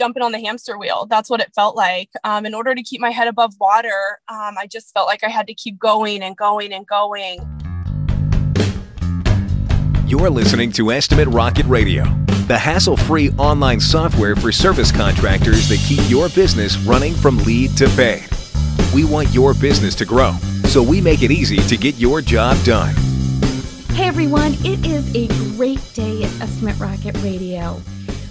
jumping on the hamster wheel. That's what it felt like. Um, in order to keep my head above water, um, I just felt like I had to keep going and going and going. You're listening to Estimate Rocket Radio, the hassle free online software for service contractors that keep your business running from lead to paid. We want your business to grow, so we make it easy to get your job done. Hey everyone, it is a great day at Estimate Rocket Radio.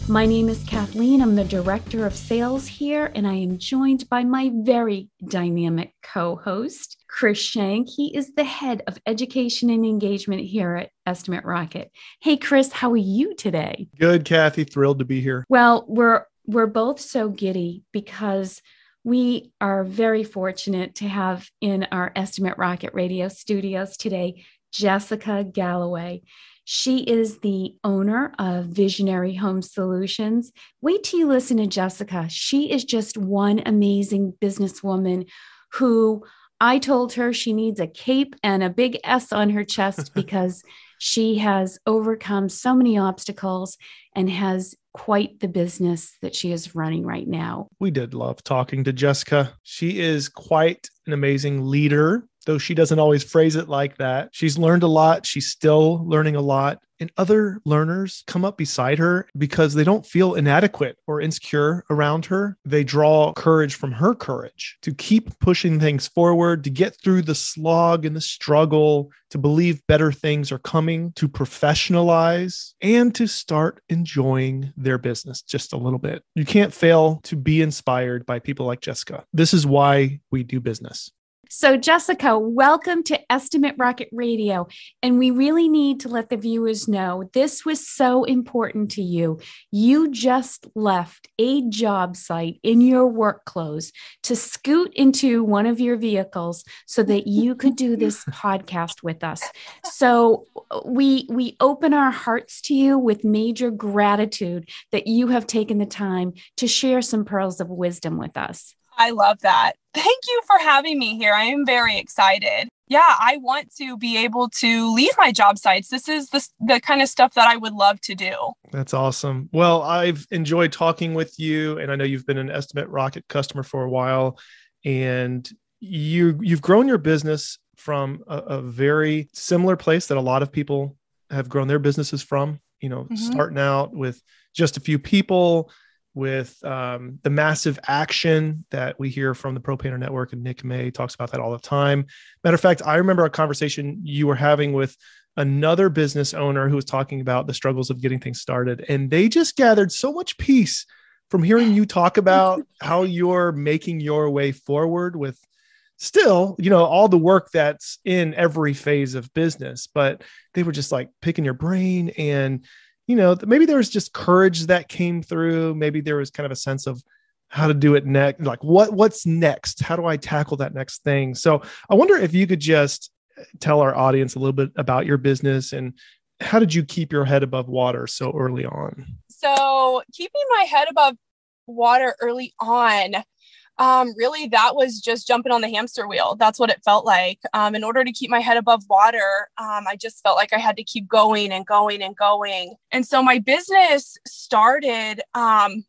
My name is Kathleen. I'm the Director of Sales here, and I am joined by my very dynamic co host, Chris Shank. He is the head of education and engagement here at Estimate Rocket. Hey, Chris, how are you today? Good, Kathy. Thrilled to be here. Well, we're we're both so giddy because we are very fortunate to have in our Estimate Rocket Radio studios today Jessica Galloway. She is the owner of Visionary Home Solutions. Wait till you listen to Jessica. She is just one amazing businesswoman who I told her she needs a cape and a big S on her chest because she has overcome so many obstacles and has quite the business that she is running right now. We did love talking to Jessica. She is quite an amazing leader though she doesn't always phrase it like that. She's learned a lot. She's still learning a lot. And other learners come up beside her because they don't feel inadequate or insecure around her. They draw courage from her courage to keep pushing things forward, to get through the slog and the struggle, to believe better things are coming, to professionalize, and to start enjoying their business just a little bit. You can't fail to be inspired by people like Jessica. This is why we do business. So, Jessica, welcome to Estimate Rocket Radio. And we really need to let the viewers know this was so important to you. You just left a job site in your work clothes to scoot into one of your vehicles so that you could do this podcast with us. So, we we open our hearts to you with major gratitude that you have taken the time to share some pearls of wisdom with us. I love that. Thank you for having me here. I am very excited. Yeah, I want to be able to leave my job sites. This is the, the kind of stuff that I would love to do. That's awesome. Well, I've enjoyed talking with you, and I know you've been an Estimate Rocket customer for a while, and you you've grown your business from a, a very similar place that a lot of people have grown their businesses from. You know, mm-hmm. starting out with just a few people with um, the massive action that we hear from the Pro Painter Network, and Nick May talks about that all the time. Matter of fact, I remember a conversation you were having with another business owner who was talking about the struggles of getting things started, and they just gathered so much peace from hearing you talk about how you're making your way forward with still you know all the work that's in every phase of business but they were just like picking your brain and you know, maybe there was just courage that came through. Maybe there was kind of a sense of how to do it next. Like what what's next? How do I tackle that next thing? So I wonder if you could just uh, tell our audience a little bit about your business and how did you keep your head above water so early on? So keeping my head above water early on um, really that was just jumping on the hamster wheel. That's what it felt like. Um, in order to keep my head above water, um, I just felt like I had to keep going and going and going. And so my business started um,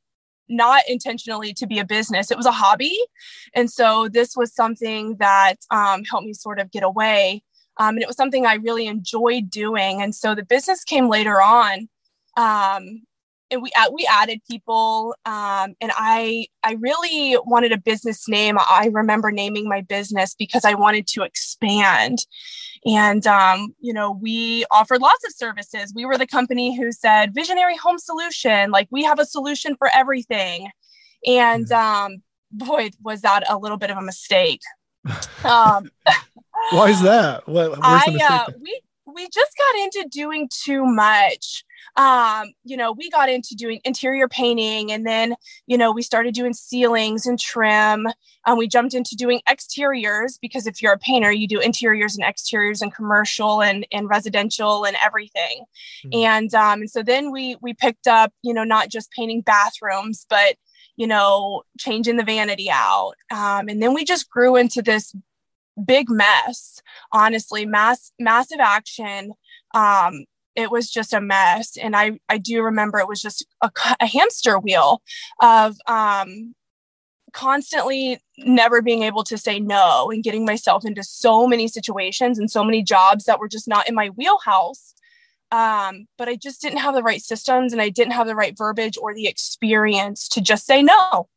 not intentionally to be a business, it was a hobby. And so this was something that um, helped me sort of get away. Um, and it was something I really enjoyed doing. And so the business came later on. Um, and we we added people um, and i i really wanted a business name. I remember naming my business because i wanted to expand. And um, you know we offered lots of services. We were the company who said visionary home solution like we have a solution for everything. And um, boy was that a little bit of a mistake. Um, why is that? What, I, uh, we we just got into doing too much um, you know, we got into doing interior painting and then, you know, we started doing ceilings and trim. Um, we jumped into doing exteriors because if you're a painter, you do interiors and exteriors and commercial and, and residential and everything. Mm-hmm. And, um, and so then we, we picked up, you know, not just painting bathrooms, but, you know, changing the vanity out. Um, and then we just grew into this big mess honestly mass massive action um it was just a mess. And I, I do remember it was just a, a hamster wheel of um, constantly never being able to say no and getting myself into so many situations and so many jobs that were just not in my wheelhouse. Um, but I just didn't have the right systems and I didn't have the right verbiage or the experience to just say no.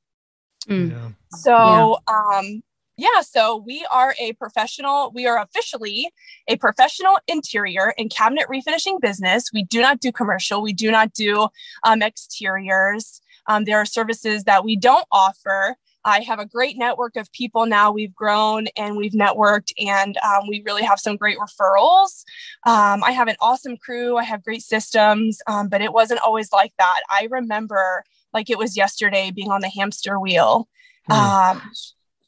Mm. Yeah. So, yeah. um, yeah, so we are a professional, we are officially a professional interior and cabinet refinishing business. We do not do commercial, we do not do um, exteriors. Um, there are services that we don't offer. I have a great network of people now. We've grown and we've networked, and um, we really have some great referrals. Um, I have an awesome crew. I have great systems, um, but it wasn't always like that. I remember like it was yesterday being on the hamster wheel. Mm.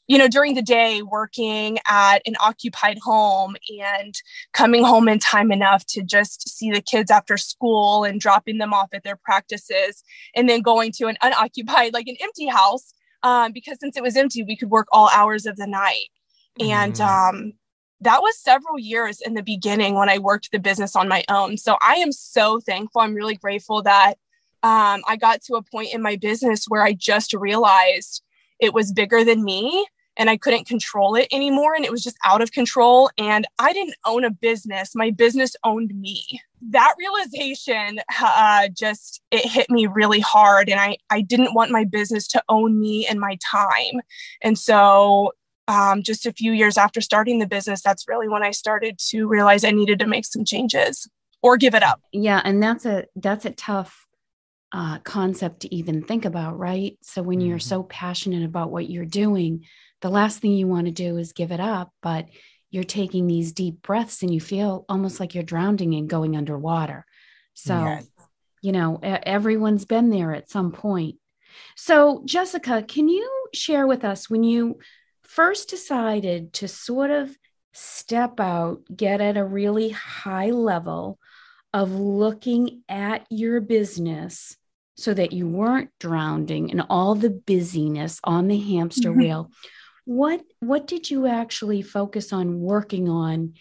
You know, during the day, working at an occupied home and coming home in time enough to just see the kids after school and dropping them off at their practices, and then going to an unoccupied, like an empty house um, because since it was empty, we could work all hours of the night. And mm. um, that was several years in the beginning when I worked the business on my own. So I am so thankful. I'm really grateful that um, I got to a point in my business where I just realized it was bigger than me and I couldn't control it anymore. And it was just out of control. And I didn't own a business, my business owned me. That realization uh, just it hit me really hard. And I, I didn't want my business to own me and my time. And so um, just a few years after starting the business, that's really when I started to realize I needed to make some changes or give it up. Yeah. And that's a that's a tough uh, concept to even think about, right? So when mm-hmm. you're so passionate about what you're doing, the last thing you want to do is give it up, but you're taking these deep breaths and you feel almost like you're drowning and going underwater. So, yes. you know, everyone's been there at some point. So, Jessica, can you share with us when you first decided to sort of step out, get at a really high level of looking at your business so that you weren't drowning in all the busyness on the hamster mm-hmm. wheel? what what did you actually focus on working on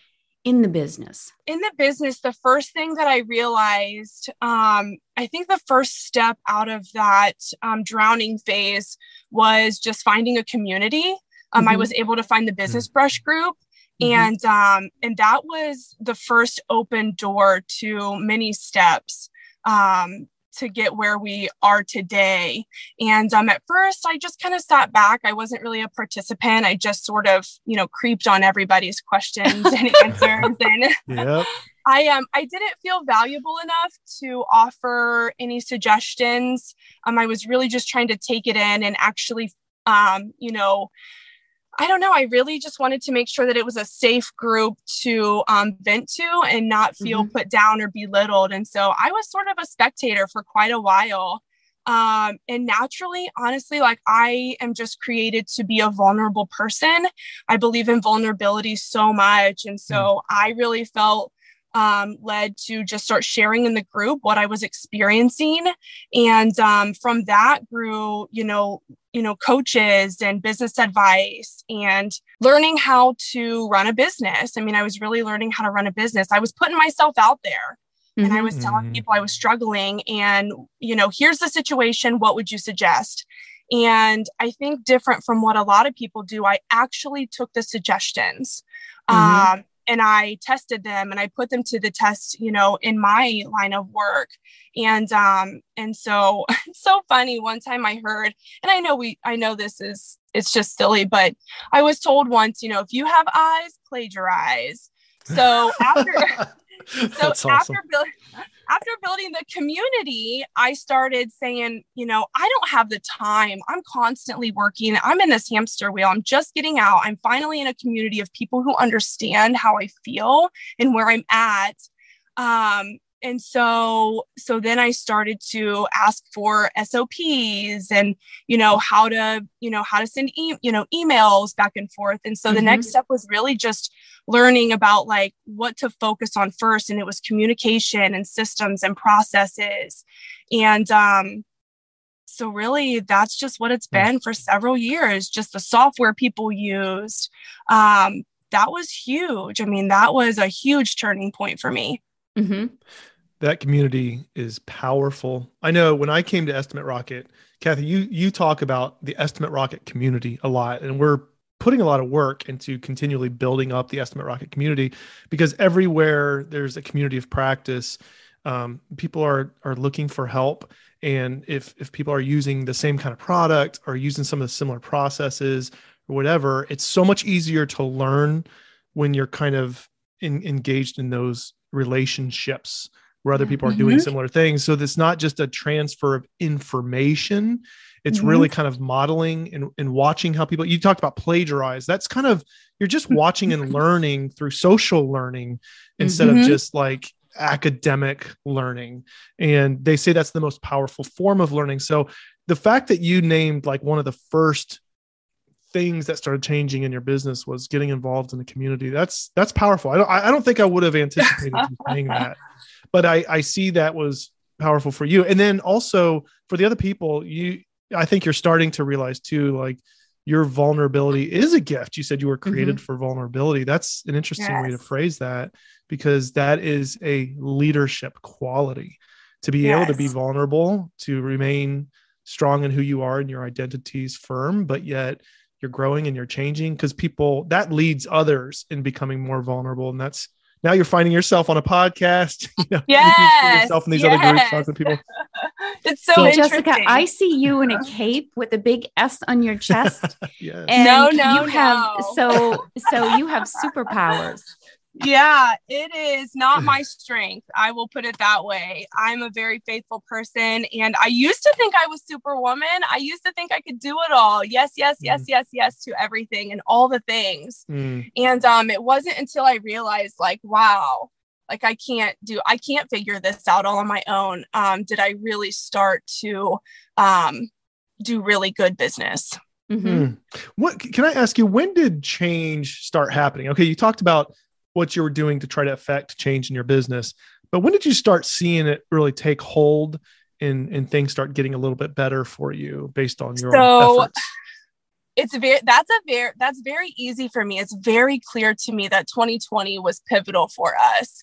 in the business in the business the first thing that i realized um, i think the first step out of that um, drowning phase was just finding a community um, mm-hmm. i was able to find the business brush group mm-hmm. and um, and that was the first open door to many steps um, to get where we are today. And um, at first, I just kind of sat back. I wasn't really a participant. I just sort of, you know, creeped on everybody's questions and answers. And yep. I um I didn't feel valuable enough to offer any suggestions. Um, I was really just trying to take it in and actually, um, you know, I don't know. I really just wanted to make sure that it was a safe group to um, vent to and not feel mm-hmm. put down or belittled. And so I was sort of a spectator for quite a while. Um, and naturally, honestly, like I am just created to be a vulnerable person. I believe in vulnerability so much. And so mm. I really felt um, led to just start sharing in the group what I was experiencing, and um, from that grew, you know, you know, coaches and business advice and learning how to run a business. I mean, I was really learning how to run a business. I was putting myself out there. Mm-hmm. And I was telling mm-hmm. people I was struggling, and you know, here's the situation. What would you suggest? And I think different from what a lot of people do, I actually took the suggestions. Mm-hmm. Um, and I tested them and I put them to the test, you know, in my line of work. And um and so it's so funny one time I heard and I know we I know this is it's just silly but I was told once, you know, if you have eyes, plagiarize. So after so awesome. after building after building the community, I started saying, you know, I don't have the time. I'm constantly working. I'm in this hamster wheel. I'm just getting out. I'm finally in a community of people who understand how I feel and where I'm at. Um, and so so then i started to ask for sops and you know how to you know how to send e- you know emails back and forth. And so mm-hmm. the next step was really just learning about like what to focus on first and it was communication and systems and processes. And um so really that's just what it's been for several years just the software people used. Um that was huge. I mean that was a huge turning point for me. Mm-hmm. That community is powerful. I know when I came to Estimate Rocket, Kathy, you you talk about the Estimate Rocket community a lot, and we're putting a lot of work into continually building up the Estimate Rocket community because everywhere there's a community of practice, um, people are are looking for help, and if if people are using the same kind of product or using some of the similar processes or whatever, it's so much easier to learn when you're kind of in, engaged in those relationships where other people are doing mm-hmm. similar things. So it's not just a transfer of information. It's mm-hmm. really kind of modeling and, and watching how people, you talked about plagiarize. That's kind of, you're just watching and learning through social learning instead mm-hmm. of just like academic learning. And they say that's the most powerful form of learning. So the fact that you named like one of the first things that started changing in your business was getting involved in the community. That's that's powerful. I don't I don't think I would have anticipated you saying that but I, I see that was powerful for you. And then also for the other people, you, I think you're starting to realize too, like your vulnerability is a gift. You said you were created mm-hmm. for vulnerability. That's an interesting yes. way to phrase that because that is a leadership quality to be yes. able to be vulnerable, to remain strong in who you are and your identities firm, but yet you're growing and you're changing because people that leads others in becoming more vulnerable. And that's now you're finding yourself on a podcast. You know, yes, yourself in these yes. other groups talking to people. it's so see, Jessica, I see you in a cape with a big S on your chest. yes. And no, no, you have so so you have superpowers. Yeah, it is not my strength. I will put it that way. I'm a very faithful person. And I used to think I was superwoman. I used to think I could do it all. Yes, yes, yes, mm. yes, yes to everything and all the things. Mm. And um, it wasn't until I realized, like, wow, like I can't do, I can't figure this out all on my own. Um, did I really start to um, do really good business? Mm-hmm. Mm. What can I ask you? When did change start happening? Okay, you talked about what you were doing to try to affect change in your business. But when did you start seeing it really take hold and, and things start getting a little bit better for you based on your so, efforts? It's very that's a very that's very easy for me. It's very clear to me that 2020 was pivotal for us.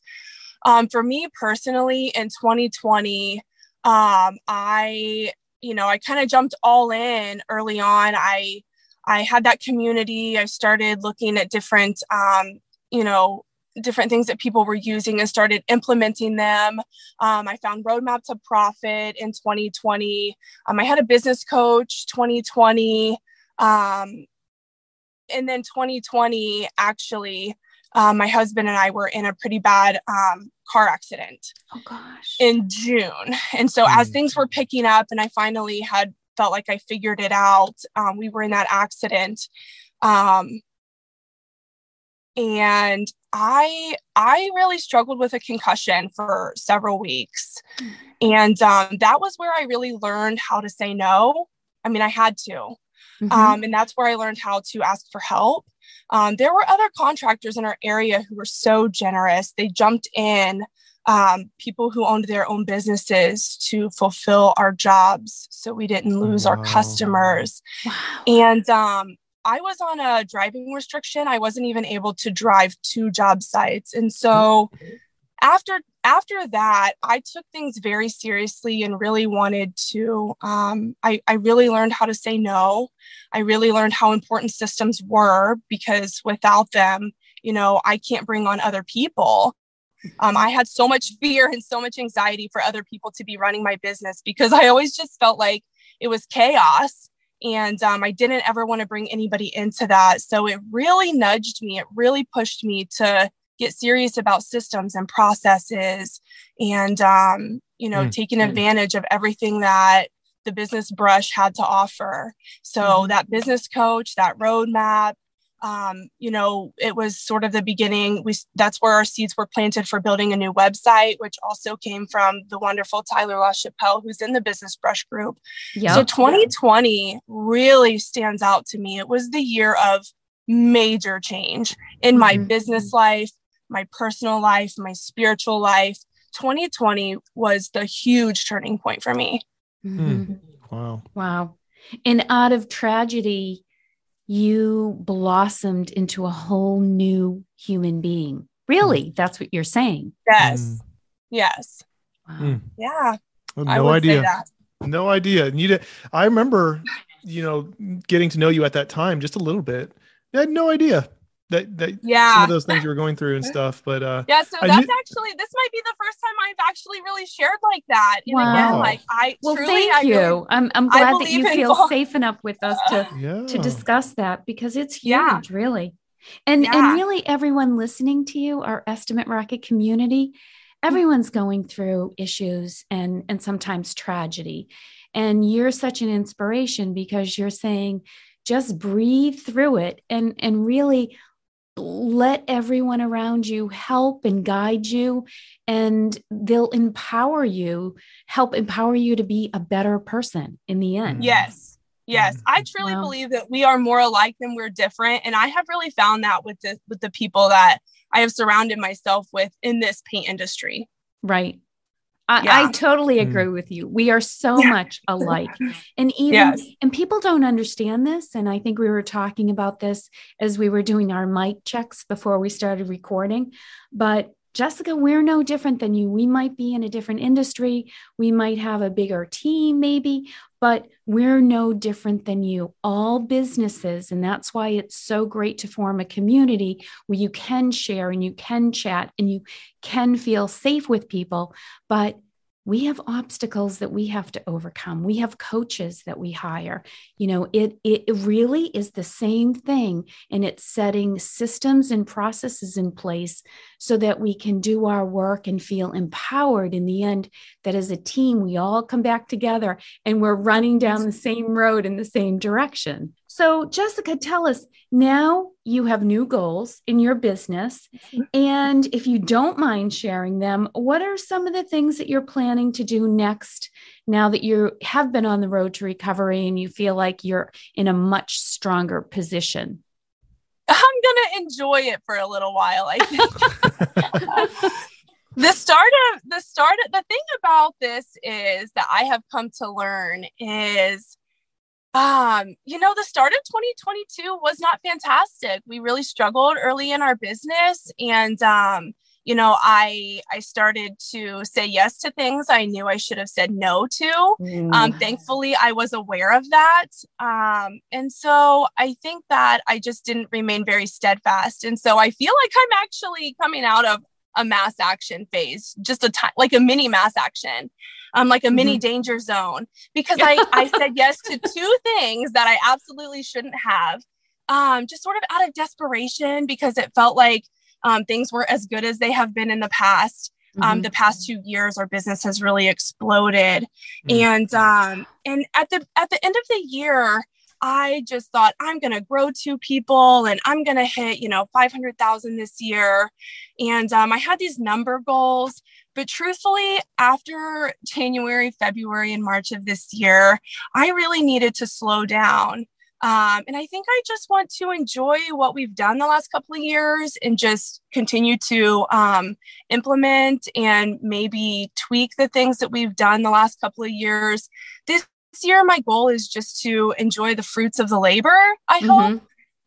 Um, for me personally, in 2020, um, I you know I kind of jumped all in early on. I I had that community. I started looking at different um, you know, different things that people were using and started implementing them. Um, I found Roadmap to Profit in 2020. Um, I had a business coach 2020. Um, and then 2020, actually, um, my husband and I were in a pretty bad um, car accident. Oh gosh. In June. And so mm. as things were picking up and I finally had felt like I figured it out, um, we were in that accident. Um, and i i really struggled with a concussion for several weeks mm. and um, that was where i really learned how to say no i mean i had to mm-hmm. um, and that's where i learned how to ask for help um, there were other contractors in our area who were so generous they jumped in um, people who owned their own businesses to fulfill our jobs so we didn't lose wow. our customers wow. and um, I was on a driving restriction. I wasn't even able to drive to job sites. And so after after that, I took things very seriously and really wanted to um, I, I really learned how to say no. I really learned how important systems were because without them, you know, I can't bring on other people. Um, I had so much fear and so much anxiety for other people to be running my business because I always just felt like it was chaos and um, I didn't ever want to bring anybody into that. So it really nudged me, it really pushed me to get serious about systems and processes and, um, you know, mm taking advantage of everything that the business brush had to offer. So mm that business coach, that roadmap, um, you know, it was sort of the beginning. We that's where our seeds were planted for building a new website, which also came from the wonderful Tyler LaChapelle, who's in the Business Brush Group. Yep. So 2020 really stands out to me. It was the year of major change in my mm-hmm. business life, my personal life, my spiritual life. 2020 was the huge turning point for me. Mm-hmm. Wow. Wow. And out of tragedy, you blossomed into a whole new human being. Really, mm. that's what you're saying. Yes. Mm. Yes. Wow. Yeah. no idea. No idea. And you did, I remember, you know, getting to know you at that time just a little bit. I had no idea that that yeah some of those things you were going through and stuff. But uh yeah, so that's knew- actually this might be the first time I've actually really shared like that. And wow. again, like I well, truly, thank I you. Really, I'm I'm glad that you feel safe enough with us to yeah. to discuss that because it's huge, yeah. really. And yeah. and really everyone listening to you, our estimate rocket community, everyone's going through issues and and sometimes tragedy. And you're such an inspiration because you're saying just breathe through it and and really let everyone around you help and guide you and they'll empower you help empower you to be a better person in the end. Yes. Yes. Mm-hmm. i truly well, believe that we are more alike than we're different and i have really found that with the with the people that i have surrounded myself with in this paint industry. Right I, yeah. I totally mm. agree with you. We are so yeah. much alike. And even yes. and people don't understand this. And I think we were talking about this as we were doing our mic checks before we started recording. But Jessica, we're no different than you. We might be in a different industry. We might have a bigger team, maybe, but we're no different than you. All businesses. And that's why it's so great to form a community where you can share and you can chat and you can feel safe with people. But we have obstacles that we have to overcome. We have coaches that we hire. You know it it really is the same thing and it's setting systems and processes in place so that we can do our work and feel empowered in the end that as a team we all come back together and we're running down the same road in the same direction. So, Jessica, tell us now you have new goals in your business. Mm-hmm. And if you don't mind sharing them, what are some of the things that you're planning to do next now that you have been on the road to recovery and you feel like you're in a much stronger position? I'm going to enjoy it for a little while, I think. the start of the start of the thing about this is that I have come to learn is um you know the start of 2022 was not fantastic. We really struggled early in our business and um you know i i started to say yes to things i knew i should have said no to. Mm. um thankfully i was aware of that. Um and so i think that i just didn't remain very steadfast. And so i feel like i'm actually coming out of a mass action phase just a time like a mini mass action um, like a mm-hmm. mini danger zone because I, I said yes to two things that I absolutely shouldn't have. Um, just sort of out of desperation because it felt like um, things were as good as they have been in the past. Um, mm-hmm. the past two years, our business has really exploded, mm-hmm. and um, and at the at the end of the year, I just thought I'm going to grow two people and I'm going to hit, you know, 500,000 this year. And um, I had these number goals, but truthfully, after January, February, and March of this year, I really needed to slow down. Um, and I think I just want to enjoy what we've done the last couple of years and just continue to um, implement and maybe tweak the things that we've done the last couple of years. This year, my goal is just to enjoy the fruits of the labor, I mm-hmm. hope.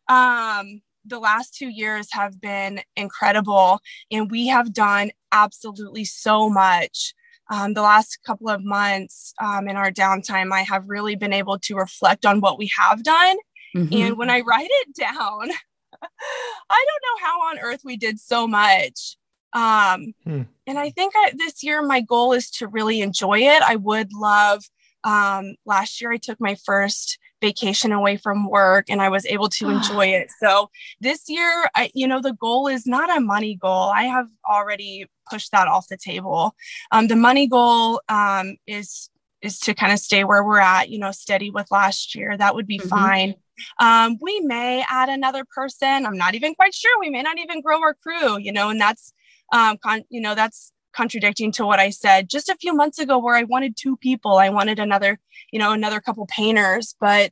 Um, the last two years have been incredible, and we have done absolutely so much. Um, the last couple of months um, in our downtime, I have really been able to reflect on what we have done. Mm-hmm. And when I write it down, I don't know how on earth we did so much. Um, hmm. And I think I, this year, my goal is to really enjoy it. I would love, um, last year, I took my first vacation away from work and I was able to enjoy it. So this year, I, you know, the goal is not a money goal. I have already pushed that off the table. Um, the money goal um, is is to kind of stay where we're at, you know, steady with last year. That would be mm-hmm. fine. Um, we may add another person. I'm not even quite sure. We may not even grow our crew, you know, and that's, um, con- you know, that's contradicting to what I said just a few months ago where I wanted two people. I wanted another, you know, another couple painters, but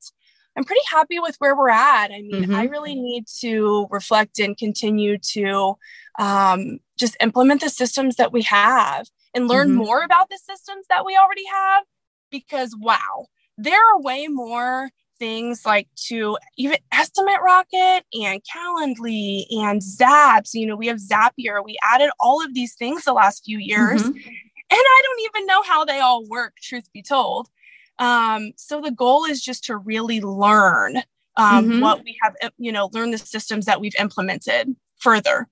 I'm pretty happy with where we're at. I mean, mm-hmm. I really need to reflect and continue to um, just implement the systems that we have and learn mm-hmm. more about the systems that we already have because wow, there are way more things like to even estimate rocket and calendly and zaps you know we have zapier we added all of these things the last few years mm-hmm. I don't even know how they all work, truth be told. Um, so the goal is just to really learn um, mm-hmm. what we have, you know, learn the systems that we've implemented further.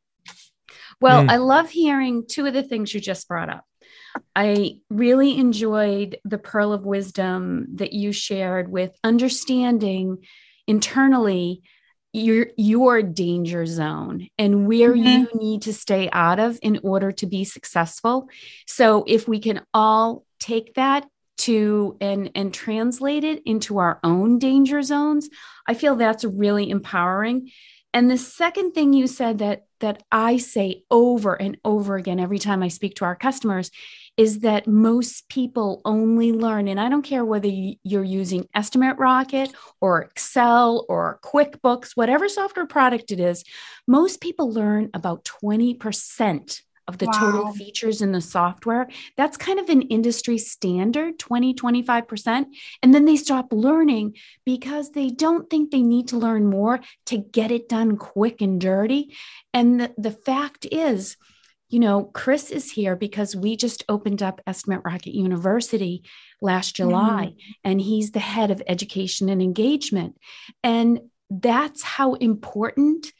Well, mm. I love hearing two of the things you just brought up. I really enjoyed the pearl of wisdom that you shared with understanding internally your your danger zone and where mm-hmm. you need to stay out of in order to be successful. So if we can all take that to and and translate it into our own danger zones, I feel that's really empowering. And the second thing you said that that I say over and over again every time I speak to our customers is that most people only learn, and I don't care whether you're using Estimate Rocket or Excel or QuickBooks, whatever software product it is, most people learn about 20% of the wow. total features in the software. That's kind of an industry standard 20, 25%. And then they stop learning because they don't think they need to learn more to get it done quick and dirty. And the, the fact is, you know, Chris is here because we just opened up Estimate Rocket University last July, mm-hmm. and he's the head of education and engagement. And that's how important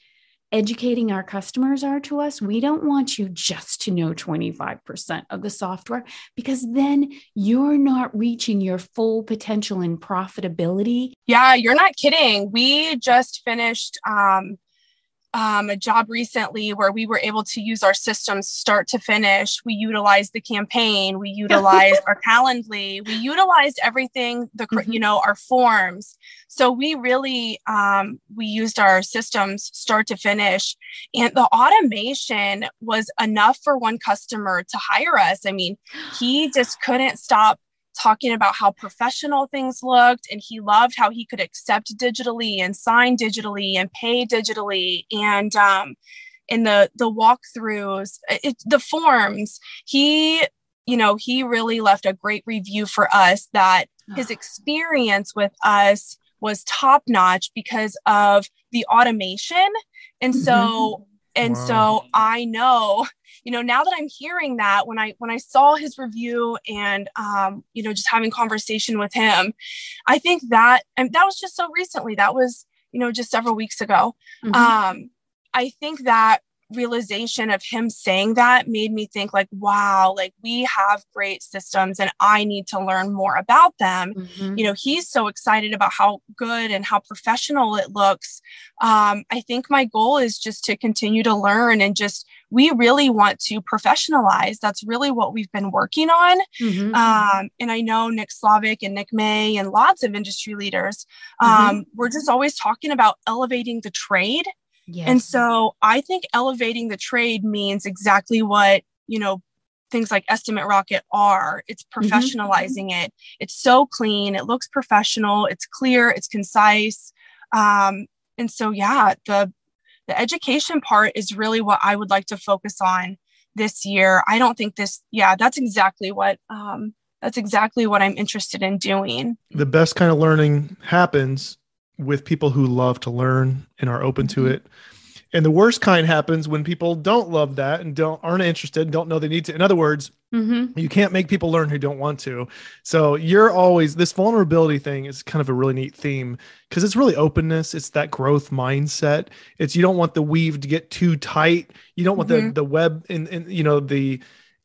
educating our customers are to us. We don't want you just to know 25% of the software because then you're not reaching your full potential and profitability. Yeah, you're not kidding. We just finished um, um, a job recently where we were able to use our systems start to finish. We utilized the campaign, we utilized our Calendly, we utilized everything, the mm-hmm. you know our forms. So we really um, we used our systems start to finish, and the automation was enough for one customer to hire us. I mean, he just couldn't stop talking about how professional things looked and he loved how he could accept digitally and sign digitally and pay digitally. And um, in the the walkthroughs it, the forms he you know he really left a great review for us that his experience with us was top notch because of the automation. And so mm-hmm. And wow. so i know you know now that i'm hearing that when i when i saw his review and um, you know just having conversation with him i think that and that was just so recently that was you know just several weeks ago mm-hmm. um, i think that realization of him saying that made me think like wow like we have great systems and i need to learn more about them mm-hmm. you know he's so excited about how good and how professional it looks um, i think my goal is just to continue to learn and just we really want to professionalize that's really what we've been working on mm-hmm. um, and i know nick Slavik and nick may and lots of industry leaders mm-hmm. um, mm-hmm. we're just always talking about elevating the trade Yes. And so I think elevating the trade means exactly what, you know, things like Estimate Rocket are. It's mm-hmm. professionalizing mm-hmm. it. It's so clean. It looks professional. It's clear. It's concise. Um, and so, yeah, the the education part is really what I would like to focus on this year. I don't think this. Yeah, that's exactly what. Um, that's exactly what I'm interested in doing. The best kind of learning happens with people who love to learn and are open to mm-hmm. it. And the worst kind happens when people don't love that and don't aren't interested, don't know they need to. In other words, mm-hmm. you can't make people learn who don't want to. So you're always this vulnerability thing is kind of a really neat theme because it's really openness. It's that growth mindset. It's you don't want the weave to get too tight. You don't want mm-hmm. the the web and and you know the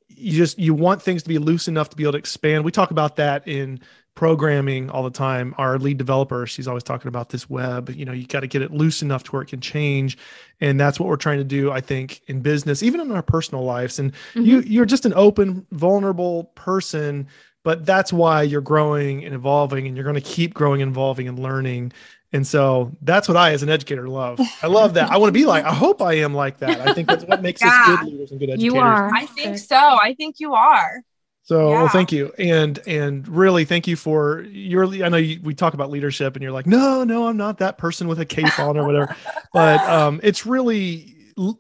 you just you want things to be loose enough to be able to expand. We talk about that in programming all the time. Our lead developer, she's always talking about this web. You know, you got to get it loose enough to where it can change, and that's what we're trying to do. I think in business, even in our personal lives. And mm-hmm. you, you're just an open, vulnerable person, but that's why you're growing and evolving, and you're going to keep growing, evolving, and learning. And so that's what I, as an educator, love. I love that. I want to be like. I hope I am like that. I think that's what makes yeah. us good leaders and good educators. You are. I think so. I think you are. So yeah. well, thank you, and and really thank you for your. I know you, we talk about leadership, and you're like, no, no, I'm not that person with a cape on or whatever. but um, it's really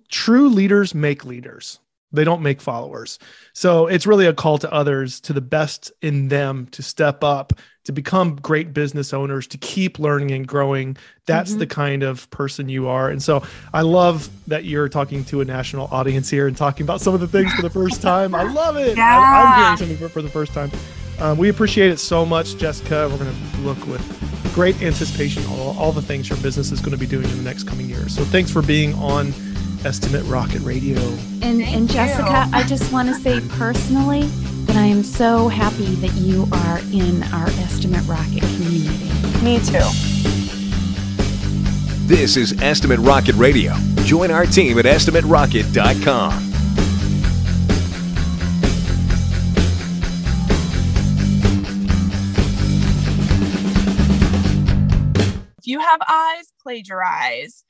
true leaders make leaders. They don't make followers. So it's really a call to others, to the best in them to step up, to become great business owners, to keep learning and growing. That's mm-hmm. the kind of person you are. And so I love that you're talking to a national audience here and talking about some of the things for the first time. I love it. Yeah. I, am hearing something for, for, the first time. Um, we appreciate it so much, Jessica. We're going to look with great anticipation all, all the things your business is going to be doing in the next coming years. So thanks for being on Estimate Rocket Radio. And, and Jessica, I just want to say personally that I am so happy that you are in our Estimate Rocket community. Me too. This is Estimate Rocket Radio. Join our team at estimaterocket.com. If you have eyes, plagiarize